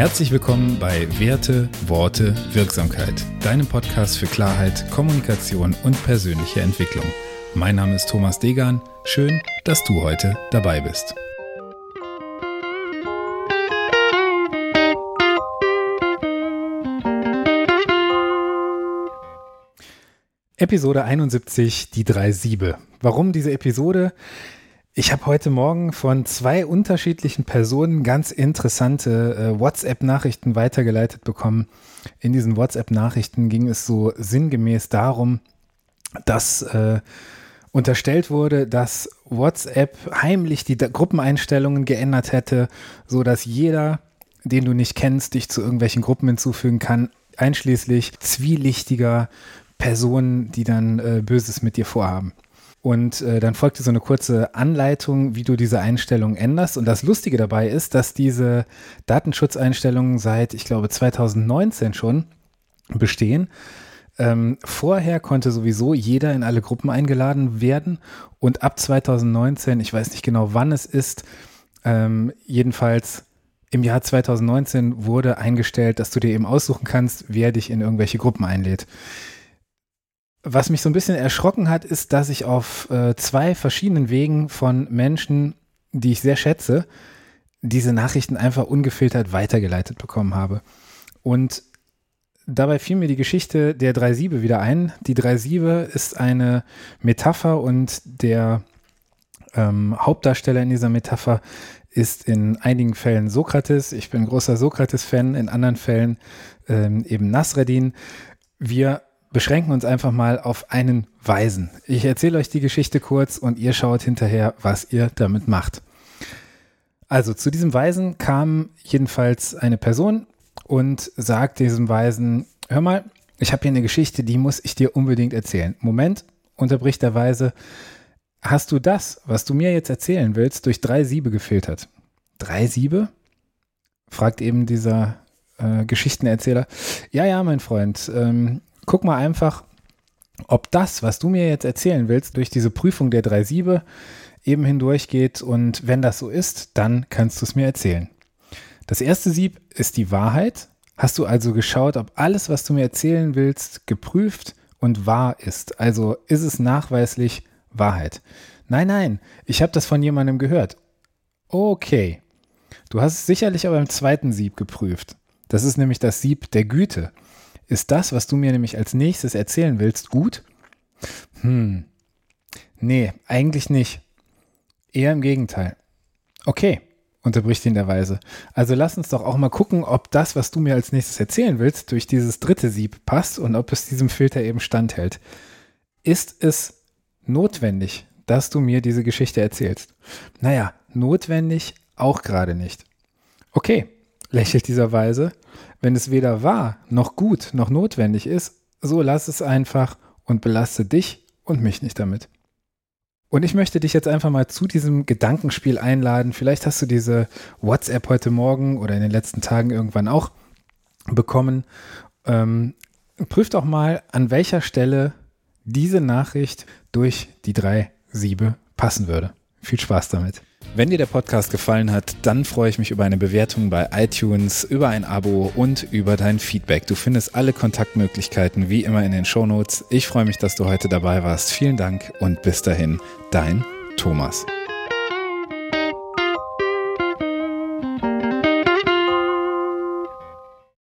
Herzlich willkommen bei Werte, Worte, Wirksamkeit, deinem Podcast für Klarheit, Kommunikation und persönliche Entwicklung. Mein Name ist Thomas Degan. Schön, dass du heute dabei bist. Episode 71, die drei Siebe. Warum diese Episode? Ich habe heute Morgen von zwei unterschiedlichen Personen ganz interessante äh, WhatsApp-Nachrichten weitergeleitet bekommen. In diesen WhatsApp-Nachrichten ging es so sinngemäß darum, dass äh, unterstellt wurde, dass WhatsApp heimlich die Gruppeneinstellungen geändert hätte, so dass jeder, den du nicht kennst, dich zu irgendwelchen Gruppen hinzufügen kann, einschließlich zwielichtiger Personen, die dann äh, Böses mit dir vorhaben. Und äh, dann folgte so eine kurze Anleitung, wie du diese Einstellungen änderst. Und das Lustige dabei ist, dass diese Datenschutzeinstellungen seit, ich glaube, 2019 schon bestehen. Ähm, vorher konnte sowieso jeder in alle Gruppen eingeladen werden. Und ab 2019, ich weiß nicht genau, wann es ist, ähm, jedenfalls im Jahr 2019 wurde eingestellt, dass du dir eben aussuchen kannst, wer dich in irgendwelche Gruppen einlädt. Was mich so ein bisschen erschrocken hat, ist, dass ich auf äh, zwei verschiedenen Wegen von Menschen, die ich sehr schätze, diese Nachrichten einfach ungefiltert weitergeleitet bekommen habe. Und dabei fiel mir die Geschichte der drei Siebe wieder ein. Die drei Siebe ist eine Metapher und der ähm, Hauptdarsteller in dieser Metapher ist in einigen Fällen Sokrates. Ich bin großer Sokrates-Fan, in anderen Fällen ähm, eben Nasreddin. Wir beschränken uns einfach mal auf einen Weisen. Ich erzähle euch die Geschichte kurz und ihr schaut hinterher, was ihr damit macht. Also zu diesem Weisen kam jedenfalls eine Person und sagt diesem Weisen, hör mal, ich habe hier eine Geschichte, die muss ich dir unbedingt erzählen. Moment, unterbricht der Weise, hast du das, was du mir jetzt erzählen willst, durch drei Siebe gefiltert? Drei Siebe? fragt eben dieser äh, Geschichtenerzähler. Ja, ja, mein Freund, ähm, guck mal einfach, ob das, was du mir jetzt erzählen willst, durch diese Prüfung der drei Siebe eben hindurchgeht. Und wenn das so ist, dann kannst du es mir erzählen. Das erste Sieb ist die Wahrheit. Hast du also geschaut, ob alles, was du mir erzählen willst, geprüft und wahr ist? Also ist es nachweislich Wahrheit? Nein, nein, ich habe das von jemandem gehört. Okay. Du hast es sicherlich aber im zweiten Sieb geprüft. Das ist nämlich das Sieb der Güte. Ist das, was du mir nämlich als nächstes erzählen willst, gut? Hm. Nee, eigentlich nicht. Eher im Gegenteil. Okay, unterbricht ihn der Weise. Also lass uns doch auch mal gucken, ob das, was du mir als nächstes erzählen willst, durch dieses dritte Sieb passt und ob es diesem Filter eben standhält. Ist es notwendig, dass du mir diese Geschichte erzählst? Naja, notwendig auch gerade nicht. Okay, lächelt dieser Weise wenn es weder wahr noch gut noch notwendig ist, so lass es einfach und belaste dich und mich nicht damit. Und ich möchte dich jetzt einfach mal zu diesem Gedankenspiel einladen. Vielleicht hast du diese WhatsApp heute Morgen oder in den letzten Tagen irgendwann auch bekommen. Ähm, prüf doch mal, an welcher Stelle diese Nachricht durch die drei Siebe passen würde. Viel Spaß damit. Wenn dir der Podcast gefallen hat, dann freue ich mich über eine Bewertung bei iTunes, über ein Abo und über dein Feedback. Du findest alle Kontaktmöglichkeiten wie immer in den Shownotes. Ich freue mich, dass du heute dabei warst. Vielen Dank und bis dahin, dein Thomas.